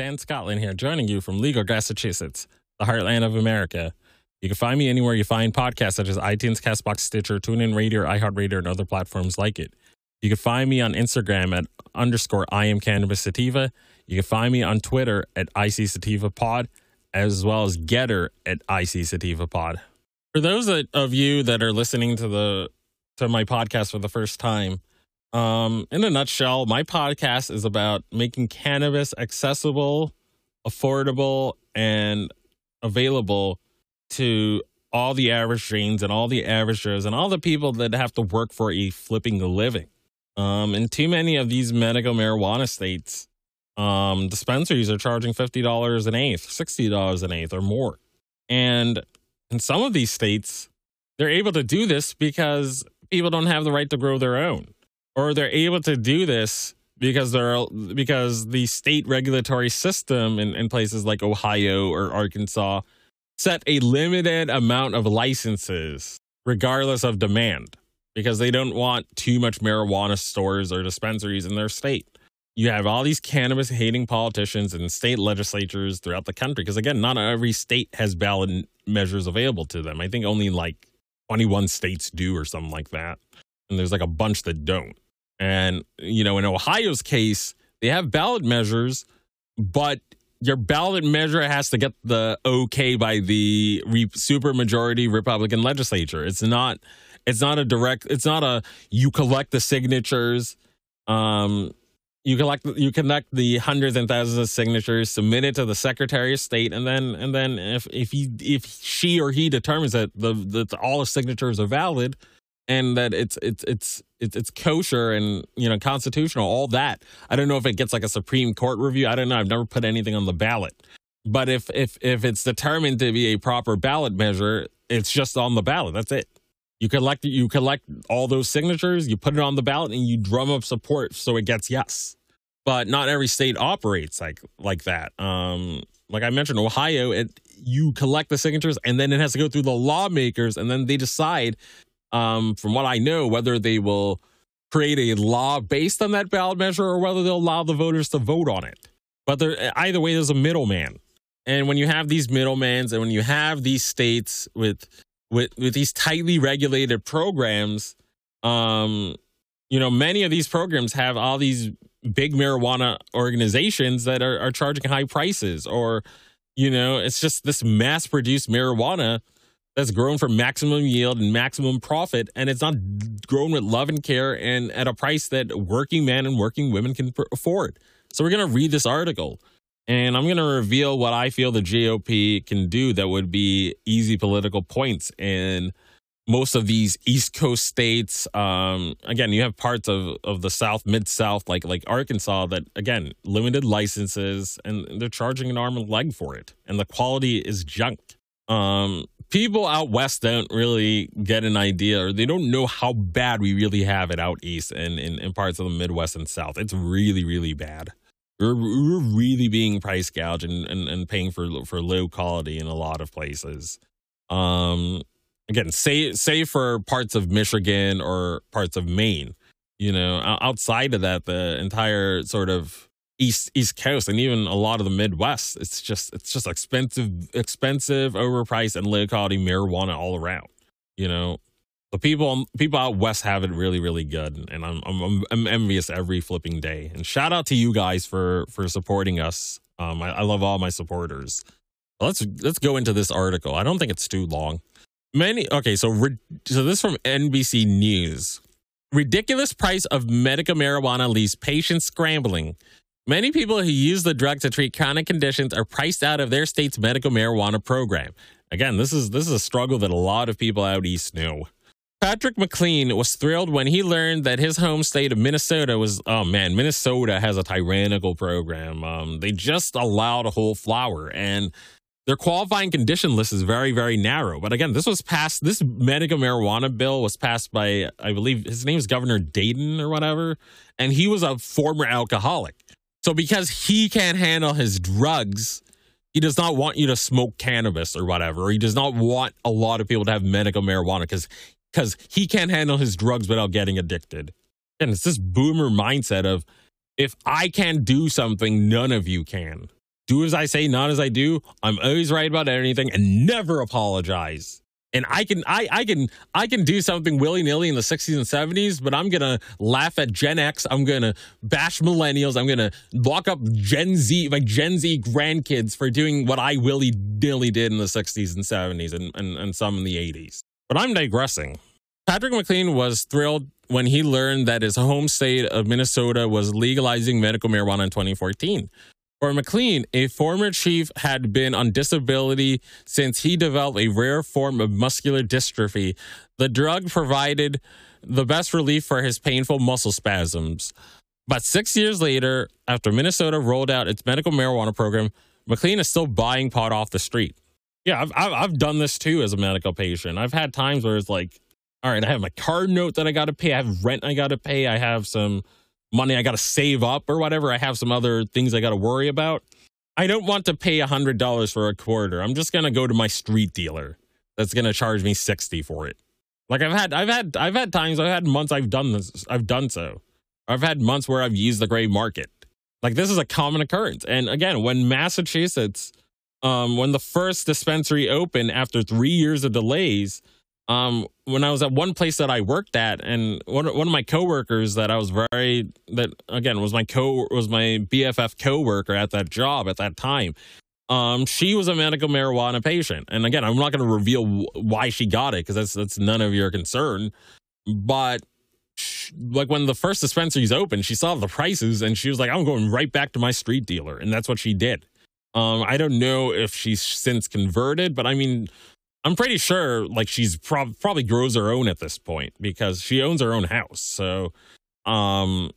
Dan Scotland here, joining you from Legal, Massachusetts, the heartland of America. You can find me anywhere you find podcasts such as iTunes, Castbox, Stitcher, TuneIn Radio, iHeartRadio, and other platforms like it. You can find me on Instagram at underscore I am Cannabis Sativa. You can find me on Twitter at IC Sativa Pod, as well as Gettr at IC Sativa Pod. For those of you that are listening to the to my podcast for the first time, um, in a nutshell, my podcast is about making cannabis accessible, affordable, and available to all the average Janes and all the average Joes and all the people that have to work for a flipping living. Um, in too many of these medical marijuana states, um, dispensaries are charging fifty dollars an eighth, sixty dollars an eighth, or more. And in some of these states, they're able to do this because people don't have the right to grow their own or they're able to do this because they're because the state regulatory system in, in places like Ohio or Arkansas set a limited amount of licenses regardless of demand because they don't want too much marijuana stores or dispensaries in their state. You have all these cannabis hating politicians and state legislatures throughout the country because again, not every state has ballot measures available to them. I think only like 21 states do or something like that. And there's like a bunch that don't. And, you know, in Ohio's case, they have ballot measures, but your ballot measure has to get the okay by the re- supermajority Republican legislature. It's not it's not a direct it's not a you collect the signatures um you collect you collect the hundreds and thousands of signatures, submit it to the Secretary of State, and then and then if if he if she or he determines that the that all the signatures are valid and that it's it's it's it's it's kosher and you know constitutional, all that. I don't know if it gets like a Supreme Court review. I don't know. I've never put anything on the ballot. But if if if it's determined to be a proper ballot measure, it's just on the ballot. That's it. You collect you collect all those signatures, you put it on the ballot, and you drum up support so it gets yes. But not every state operates like like that. Um, like I mentioned, Ohio, it you collect the signatures and then it has to go through the lawmakers, and then they decide. Um, from what I know, whether they will create a law based on that ballot measure or whether they'll allow the voters to vote on it. But there, either way, there's a middleman. And when you have these middlemans and when you have these states with with with these tightly regulated programs, um, you know, many of these programs have all these big marijuana organizations that are, are charging high prices, or you know, it's just this mass produced marijuana that's grown for maximum yield and maximum profit, and it's not grown with love and care and at a price that working men and working women can afford. So we're gonna read this article. And I'm going to reveal what I feel the GOP can do that would be easy political points in most of these East Coast states. Um, again, you have parts of, of the South, Mid South, like like Arkansas, that again limited licenses, and they're charging an arm and leg for it, and the quality is junk. Um, people out west don't really get an idea, or they don't know how bad we really have it out east and in, parts of the Midwest and South. It's really, really bad. We're, we're really being price gouged and, and, and paying for for low quality in a lot of places. Um, again, say say for parts of Michigan or parts of Maine. You know, outside of that, the entire sort of east east coast and even a lot of the midwest. It's just it's just expensive expensive overpriced and low quality marijuana all around you know? The people people out west have it really really good and I'm, I'm i'm envious every flipping day. And shout out to you guys for for supporting us. Um i, I love all my supporters. Let's let's go into this article. I don't think it's too long. Many okay so so this from nbc news. Ridiculous price of medical marijuana leaves patients scrambling Many people who use the drug to treat chronic conditions are priced out of their state's medical marijuana program. Again, this is this is a struggle that a lot of people out east know. Patrick McLean was thrilled when he learned that his home state of Minnesota was, oh man, Minnesota has a tyrannical program. Um, they just allowed a whole flower and their qualifying condition list is very, very narrow. But again, this was passed, this medical marijuana bill was passed by, I believe his name is Governor Dayton or whatever. And he was a former alcoholic. So because he can't handle his drugs, he does not want you to smoke cannabis or whatever. He does not want a lot of people to have medical marijuana because because he can't handle his drugs without getting addicted. And it's this boomer mindset of if I can't do something, none of you can. Do as I say, not as I do. I'm always right about anything and never apologize. And I can I I can I can do something willy-nilly in the 60s and 70s, but I'm gonna laugh at Gen X, I'm gonna bash millennials, I'm gonna lock up Gen Z, like Gen Z grandkids for doing what I willy-nilly did in the 60s and 70s and, and, and some in the 80s. But I'm digressing. Patrick McLean was thrilled when he learned that his home state of Minnesota was legalizing medical marijuana in 2014. For McLean, a former chief had been on disability since he developed a rare form of muscular dystrophy. The drug provided the best relief for his painful muscle spasms. But six years later, after Minnesota rolled out its medical marijuana program, McLean is still buying pot off the street. Yeah, I've, I've, I've done this too as a medical patient. I've had times where it's like, all right, I have my card note that I got to pay. I have rent I got to pay. I have some money I got to save up or whatever. I have some other things I got to worry about. I don't want to pay $100 for a quarter. I'm just going to go to my street dealer that's going to charge me 60 for it. Like I've had I've had I've had times I've had months I've done this I've done so. I've had months where I've used the gray market. Like this is a common occurrence. And again, when Massachusetts um, when the first dispensary opened after three years of delays, um, when I was at one place that I worked at, and one one of my coworkers that I was very that again was my co was my BFF coworker at that job at that time. Um, she was a medical marijuana patient, and again, I'm not going to reveal why she got it because that's that's none of your concern. But like when the first dispensaries opened, she saw the prices and she was like, "I'm going right back to my street dealer," and that's what she did. Um, I don't know if she's since converted, but I mean, I'm pretty sure like she's prob- probably grows her own at this point because she owns her own house. So, um,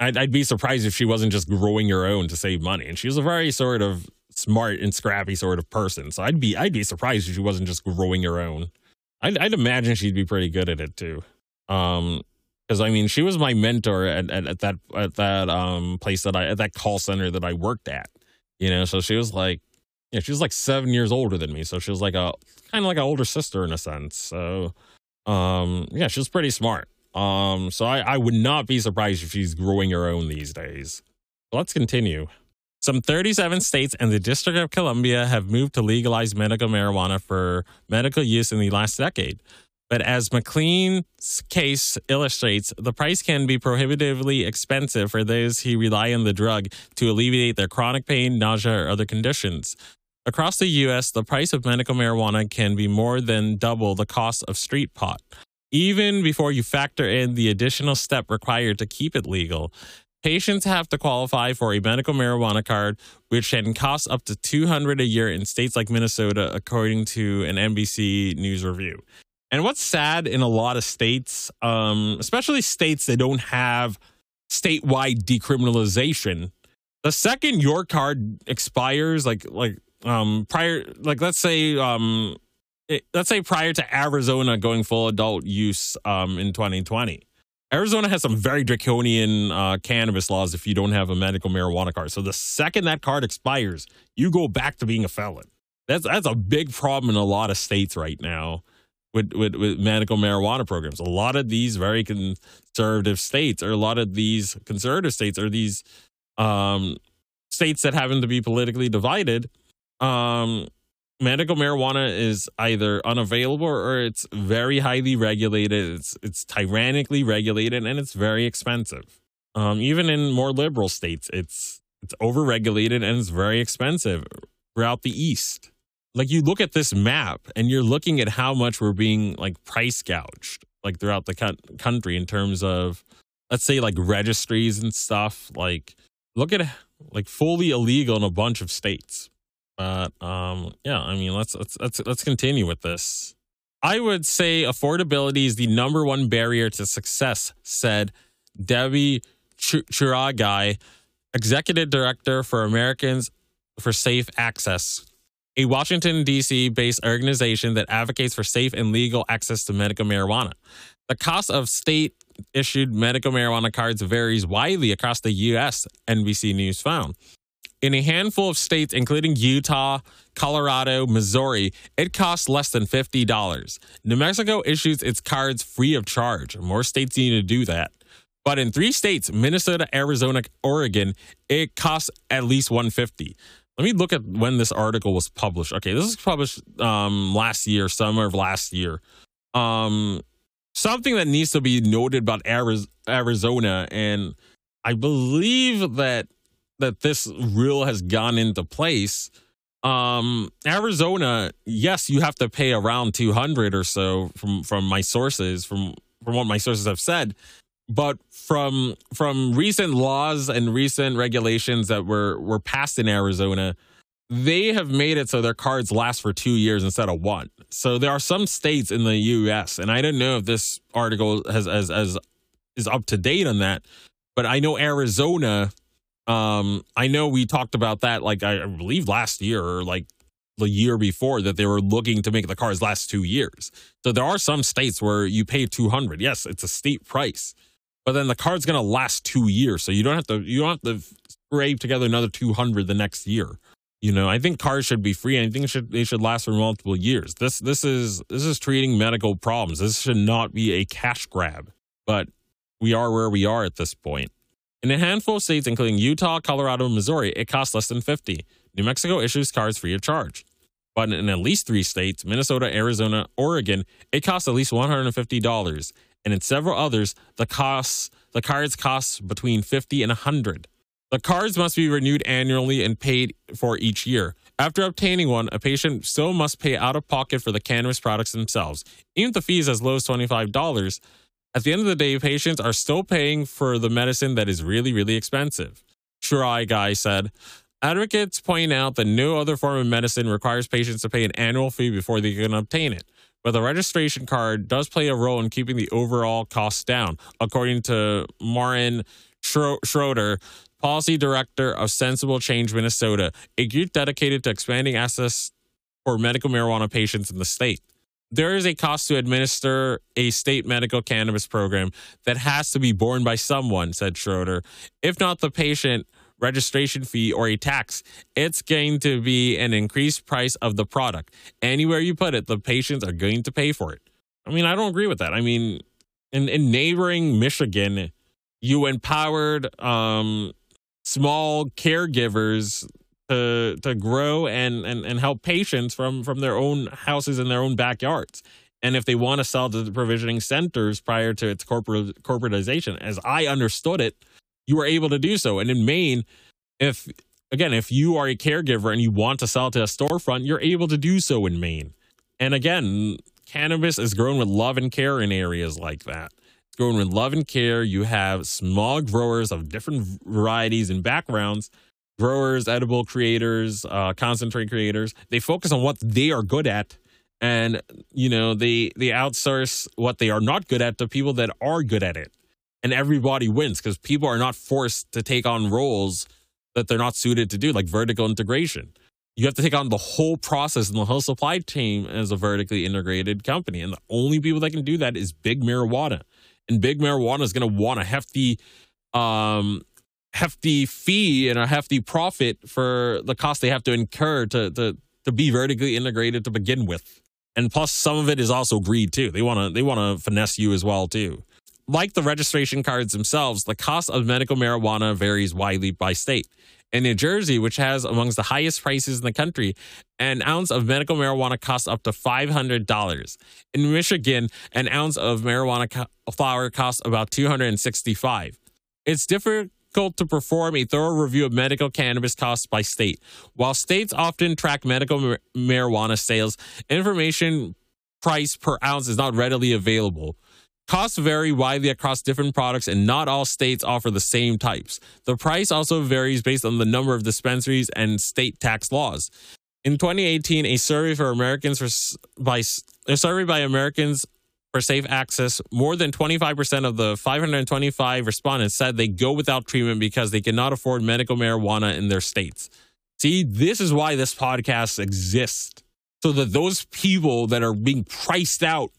I'd, I'd be surprised if she wasn't just growing her own to save money. And she was a very sort of smart and scrappy sort of person. So I'd be I'd be surprised if she wasn't just growing her own. I'd, I'd imagine she'd be pretty good at it too. Um, because I mean, she was my mentor at, at, at that at that um place that I at that call center that I worked at. You know, so she was like, yeah, she was like seven years older than me, so she was like a kind of like an older sister in a sense. So, um, yeah, she's pretty smart. Um, so I I would not be surprised if she's growing her own these days. Let's continue. Some 37 states and the District of Columbia have moved to legalize medical marijuana for medical use in the last decade. But as McLean's case illustrates, the price can be prohibitively expensive for those who rely on the drug to alleviate their chronic pain, nausea, or other conditions. Across the U.S., the price of medical marijuana can be more than double the cost of street pot, even before you factor in the additional step required to keep it legal. Patients have to qualify for a medical marijuana card, which can cost up to 200 a year in states like Minnesota, according to an NBC News review. And what's sad in a lot of states, um, especially states that don't have statewide decriminalization, the second your card expires, like like um prior, like let's say um it, let's say prior to Arizona going full adult use um in 2020 Arizona has some very draconian uh, cannabis laws if you don't have a medical marijuana card. So the second that card expires, you go back to being a felon. That's that's a big problem in a lot of states right now with, with, with medical marijuana programs. A lot of these very conservative states, or a lot of these conservative states, are these um, states that happen to be politically divided. Um, medical marijuana is either unavailable or it's very highly regulated. It's it's tyrannically regulated and it's very expensive. Um, even in more liberal states, it's it's overregulated and it's very expensive throughout the East. Like you look at this map and you're looking at how much we're being like price gouged like throughout the country in terms of let's say like registries and stuff. Like look at like fully illegal in a bunch of states but um, yeah, I mean, let's let's let's let's continue with this. I would say affordability is the number one barrier to success," said Debbie Ch- Churgai, executive director for Americans for Safe Access, a Washington D.C. based organization that advocates for safe and legal access to medical marijuana. The cost of state issued medical marijuana cards varies widely across the U.S. NBC News found. In a handful of states, including Utah, Colorado, Missouri, it costs less than $50. New Mexico issues its cards free of charge. More states need to do that. But in three states, Minnesota, Arizona, Oregon, it costs at least 150 Let me look at when this article was published. Okay, this was published um, last year, summer of last year. Um, something that needs to be noted about Arizona, and I believe that that this rule has gone into place, um, Arizona, yes, you have to pay around 200 or so from from my sources, from from what my sources have said. But from from recent laws and recent regulations that were were passed in Arizona, they have made it so their cards last for two years instead of one. So there are some states in the U.S. and I don't know if this article has as as is up to date on that, but I know Arizona um, I know we talked about that, like I believe last year or like the year before, that they were looking to make the cars last two years. So there are some states where you pay two hundred. Yes, it's a steep price, but then the car's going to last two years, so you don't have to you don't have to scrape together another two hundred the next year. You know, I think cars should be free. I think should they should last for multiple years. This this is this is treating medical problems. This should not be a cash grab. But we are where we are at this point. In a handful of states, including Utah, Colorado, and Missouri, it costs less than 50. New Mexico issues cards free of charge. But in at least three states, Minnesota, Arizona, Oregon, it costs at least $150. And in several others, the costs the cards cost between 50 and 100. The cards must be renewed annually and paid for each year. After obtaining one, a patient still must pay out of pocket for the cannabis products themselves. Even if the fee is as low as $25, At the end of the day, patients are still paying for the medicine that is really, really expensive. Churgai said. Advocates point out that no other form of medicine requires patients to pay an annual fee before they can obtain it. But the registration card does play a role in keeping the overall costs down, according to Maren Schroeder, policy director of Sensible Change Minnesota, a group dedicated to expanding access for medical marijuana patients in the state there is a cost to administer a state medical cannabis program that has to be borne by someone, said Schroeder. If not the patient, registration fee or a tax, it's going to be an increased price of the product. Anywhere you put it, the patients are going to pay for it. I mean, I don't agree with that. I mean, in, in neighboring Michigan, you empowered um, small caregivers to to grow and, and and help patients from from their own houses and their own backyards. And if they want to sell to the provisioning centers prior to its corporate corporatization, as I understood it, you were able to do so. And in Maine, if again, if you are a caregiver and you want to sell to a storefront, you're able to do so in Maine. And again, cannabis is grown with love and care in areas like that. It's grown with love and care. You have small growers of different varieties and backgrounds growers, edible creators, uh, concentrate creators. They focus on what they are good at, and you know they they outsource what they are not good at to people that are good at it, and everybody wins because people are not forced to take on roles that they're not suited to do, like vertical integration. You have to take on the whole process and the whole supply chain as a vertically integrated company, and the only people that can do that is big marijuana, and big marijuana is going to want a hefty um hefty fee and a hefty profit for the cost they have to incur to to to be vertically integrated to begin with. And plus some of it is also greed too. They want to they want to finesse you as well too. Like the registration cards themselves, the cost of medical marijuana varies widely by state. In New Jersey, which has amongst the highest prices in the country, an ounce of medical marijuana costs up to $500. In Michigan, an ounce of marijuana flower costs about 265. It's different difficult to perform a thorough review of medical cannabis costs by state. While states often track medical mar- marijuana sales, information price per ounce is not readily available. Costs vary widely across different products, and not all states offer the same types. The price also varies based on the number of dispensaries and state tax laws. In 2018, a survey for Americans for, by a survey by Americans for safe access, more than 25% of the 525 respondents said they go without treatment because they cannot afford medical marijuana in their states. See, this is why this podcast exists. So that those people that are being priced out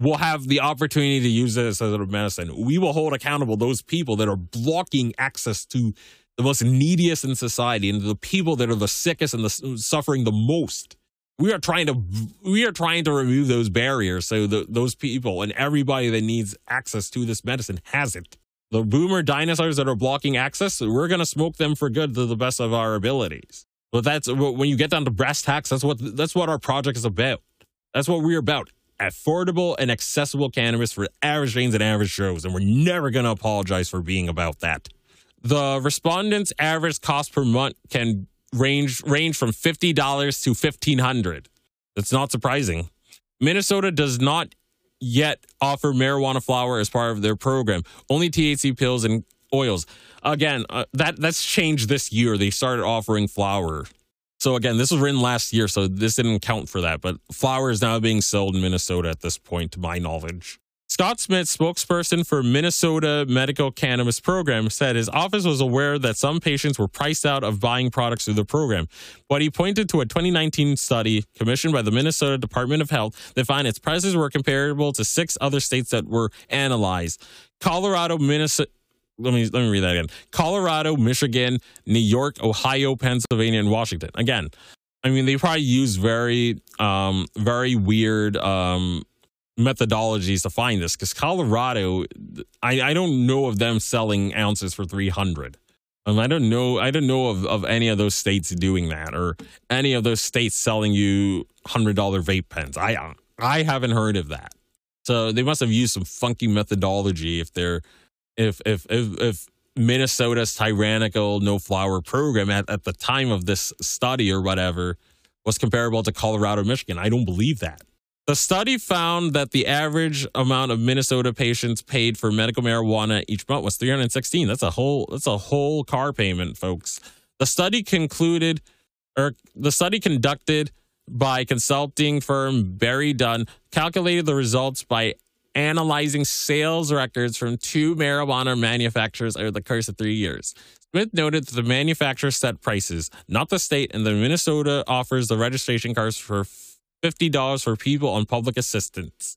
will have the opportunity to use this as a medicine. We will hold accountable those people that are blocking access to the most neediest in society and the people that are the sickest and the suffering the most we are trying to we are trying to remove those barriers so the, those people and everybody that needs access to this medicine has it. The boomer dinosaurs that are blocking access we're going to smoke them for good to the best of our abilities. But that's when you get down to brass tacks that's what that's what our project is about. That's what we're about. Affordable and accessible cannabis for average Janes and average Joes and we're never going to apologize for being about that. The respondents average cost per month can range range from $50 to 1500. That's not surprising. Minnesota does not yet offer marijuana flower as part of their program. Only THC pills and oils. Again, uh, that that's changed this year. They started offering flower. So again, this was written last year, so this didn't count for that. But flower is now being sold in Minnesota at this point, to my knowledge. Scott Smith, spokesperson for Minnesota Medical Cannabis Program, said his office was aware that some patients were priced out of buying products through the program, but he pointed to a 2019 study commissioned by the Minnesota Department of Health that found its prices were comparable to six other states that were analyzed: Colorado, Minnesota. Let me let me read that again. Colorado, Michigan, New York, Ohio, Pennsylvania, and Washington. Again, I mean, they probably use very, um, very weird um, methodologies to find this because Colorado, I, I don't know of them selling ounces for 300. Um, I don't know. I don't know of, of any of those states doing that or any of those states selling you hundred dollar vape pens. I I haven't heard of that. So they must have used some funky methodology if they're if if if, if Minnesota's tyrannical no flower program at, at the time of this study or whatever was comparable to Colorado, Michigan. I don't believe that. The study found that the average amount of Minnesota patients paid for medical marijuana each month was 316. That's a whole that's a whole car payment, folks. The study concluded or the study conducted by consulting firm BerryDunn calculated the results by analyzing sales records from two marijuana manufacturers over the course of 3 years. Smith noted that the manufacturer set prices, not the state, and the Minnesota offers the registration cards for $50 for people on public assistance.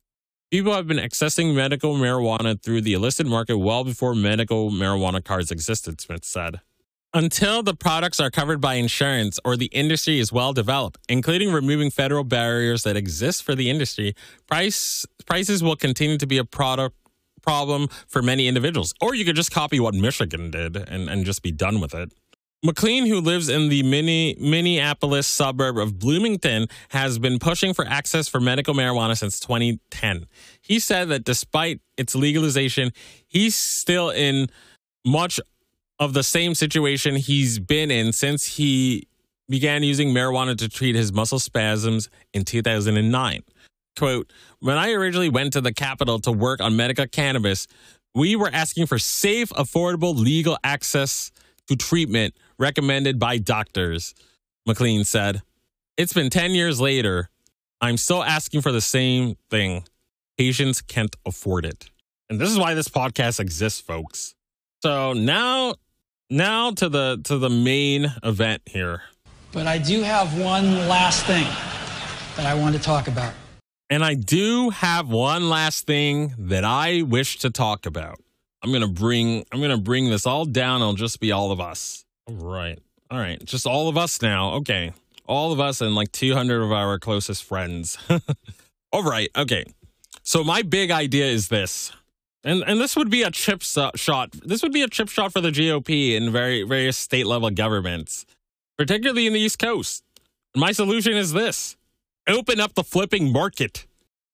People have been accessing medical marijuana through the illicit market well before medical marijuana cards existed, Smith said. Until the products are covered by insurance or the industry is well developed, including removing federal barriers that exist for the industry, price prices will continue to be a product problem for many individuals. Or you could just copy what Michigan did and, and just be done with it. McLean, who lives in the mini, Minneapolis suburb of Bloomington, has been pushing for access for medical marijuana since 2010. He said that despite its legalization, he's still in much of the same situation he's been in since he began using marijuana to treat his muscle spasms in 2009. Quote, when I originally went to the Capitol to work on medical cannabis, we were asking for safe, affordable, legal access to treatment recommended by doctors, McLean said. It's been 10 years later. I'm still asking for the same thing. Patients can't afford it. And this is why this podcast exists, folks. So now now to the to the main event here. But I do have one last thing that I want to talk about. And I do have one last thing that I wish to talk about. I'm gonna bring I'm gonna bring this all down. It'll just be all of us. All right. All right. Just all of us now. Okay. All of us and like 200 of our closest friends. all right. Okay. So my big idea is this. And and this would be a chip shot. This would be a chip shot for the GOP in very various state level governments, particularly in the East Coast. My solution is this: open up the flipping market.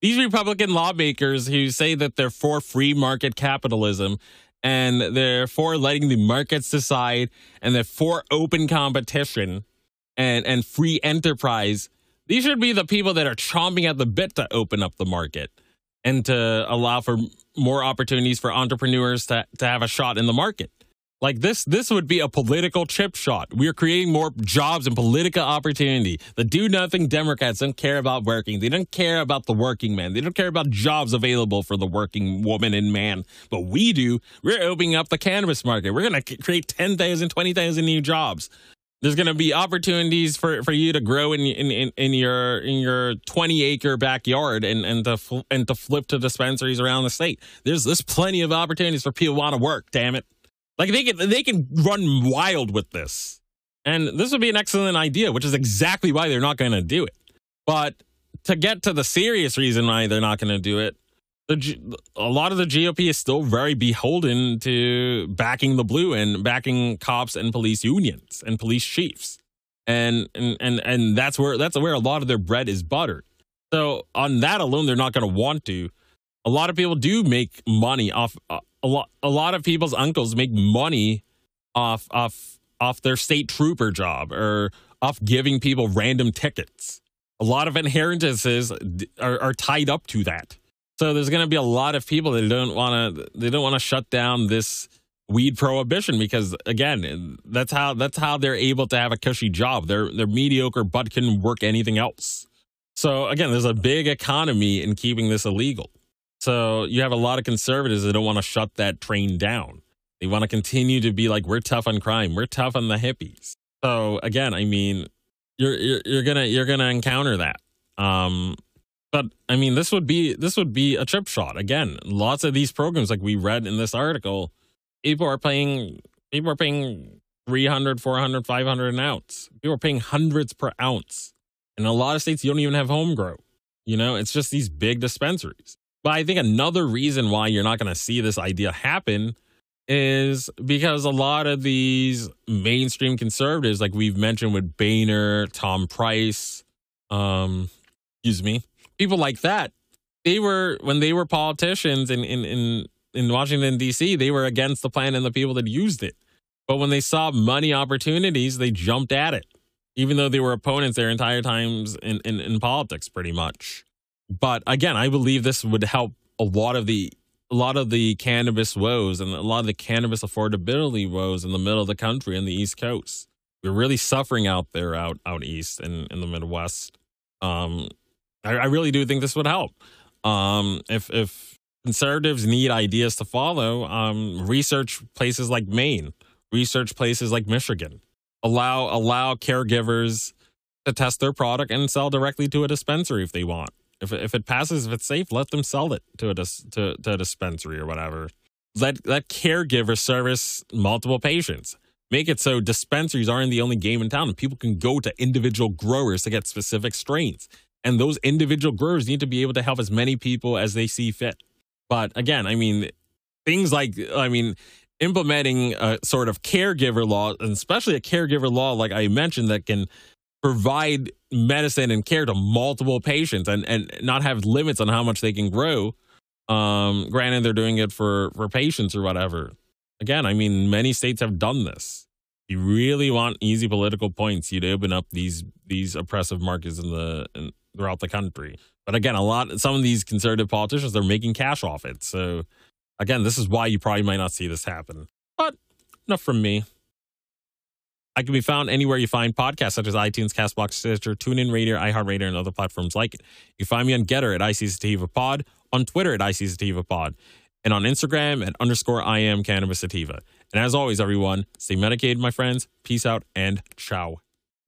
These Republican lawmakers who say that they're for free market capitalism and they're for letting the markets decide and they're for open competition and, and free enterprise, these should be the people that are chomping at the bit to open up the market and to allow for more opportunities for entrepreneurs to, to have a shot in the market. Like this, this would be a political chip shot. We are creating more jobs and political opportunity. The do nothing Democrats don't care about working. They don't care about the working man. They don't care about jobs available for the working woman and man. But we do. We're opening up the cannabis market. We're going to create 10,000, 20,000 new jobs. There's going to be opportunities for, for you to grow in, in, in your in your 20 acre backyard and and to fl- and to flip to dispensaries around the state. There's there's plenty of opportunities for people want to work. Damn it! Like they can they can run wild with this, and this would be an excellent idea, which is exactly why they're not going to do it. But to get to the serious reason why they're not going to do it, the a lot of the GOP is still very beholden to backing the blue and backing cops and police unions and police chiefs, and and and and that's where that's where a lot of their bread is buttered. So on that alone, they're not going to want to. A lot of people do make money off. Uh, a lot. A lot of people's uncles make money off off off their state trooper job or off giving people random tickets. A lot of inheritances are, are tied up to that. So there's going to be a lot of people that don't want to they don't want to shut down this weed prohibition because again, that's how that's how they're able to have a cushy job. They're they're mediocre but can work anything else. So again, there's a big economy in keeping this illegal. So you have a lot of conservatives that don't want to shut that train down. They want to continue to be like, we're tough on crime, we're tough on the hippies. So again, I mean, you're you're, you're gonna you're gonna encounter that. Um, but I mean, this would be this would be a chip shot again. Lots of these programs, like we read in this article, people are paying people are paying 300, 400, 500 an ounce. People are paying hundreds per ounce. In a lot of states, you don't even have home grow. You know, it's just these big dispensaries. But I think another reason why you're not going to see this idea happen is because a lot of these mainstream conservatives, like we've mentioned with Boehner, Tom Price, um, excuse me, people like that, they were when they were politicians in in in, in Washington D.C., they were against the plan and the people that used it. But when they saw money opportunities, they jumped at it, even though they were opponents their entire times in, in, in politics, pretty much. But again, I believe this would help a lot of the a lot of the cannabis woes and a lot of the cannabis affordability woes in the middle of the country and the East Coast. We're really suffering out there, out out east and in the Midwest. Um, I, I really do think this would help. Um, if if conservatives need ideas to follow, um, research places like Maine, research places like Michigan, allow allow caregivers to test their product and sell directly to a dispensary if they want. If if it passes, if it's safe, let them sell it to a dis, to, to a dispensary or whatever. Let let caregiver service multiple patients. Make it so dispensaries aren't the only game in town, and people can go to individual growers to get specific strains. And those individual growers need to be able to help as many people as they see fit. But again, I mean, things like I mean, implementing a sort of caregiver law, and especially a caregiver law like I mentioned that can provide medicine and care to multiple patients and, and not have limits on how much they can grow. Um, granted, they're doing it for, for patients or whatever. Again, I mean, many states have done this. You really want easy political points, you'd open up these these oppressive markets in the in, throughout the country. But again, a lot some of these conservative politicians they're making cash off it. So again, this is why you probably might not see this happen. But enough from me. I can be found anywhere you find podcasts, such as iTunes, Castbox, Stitcher, TuneIn Radio, iHeartRadio, and other platforms like it. You find me on Gettr at IC Sativa Pod, on Twitter at IC Sativa Pod, and on Instagram at underscore I am Cannabis Sativa. And as always, everyone, stay medicated, my friends. Peace out and ciao.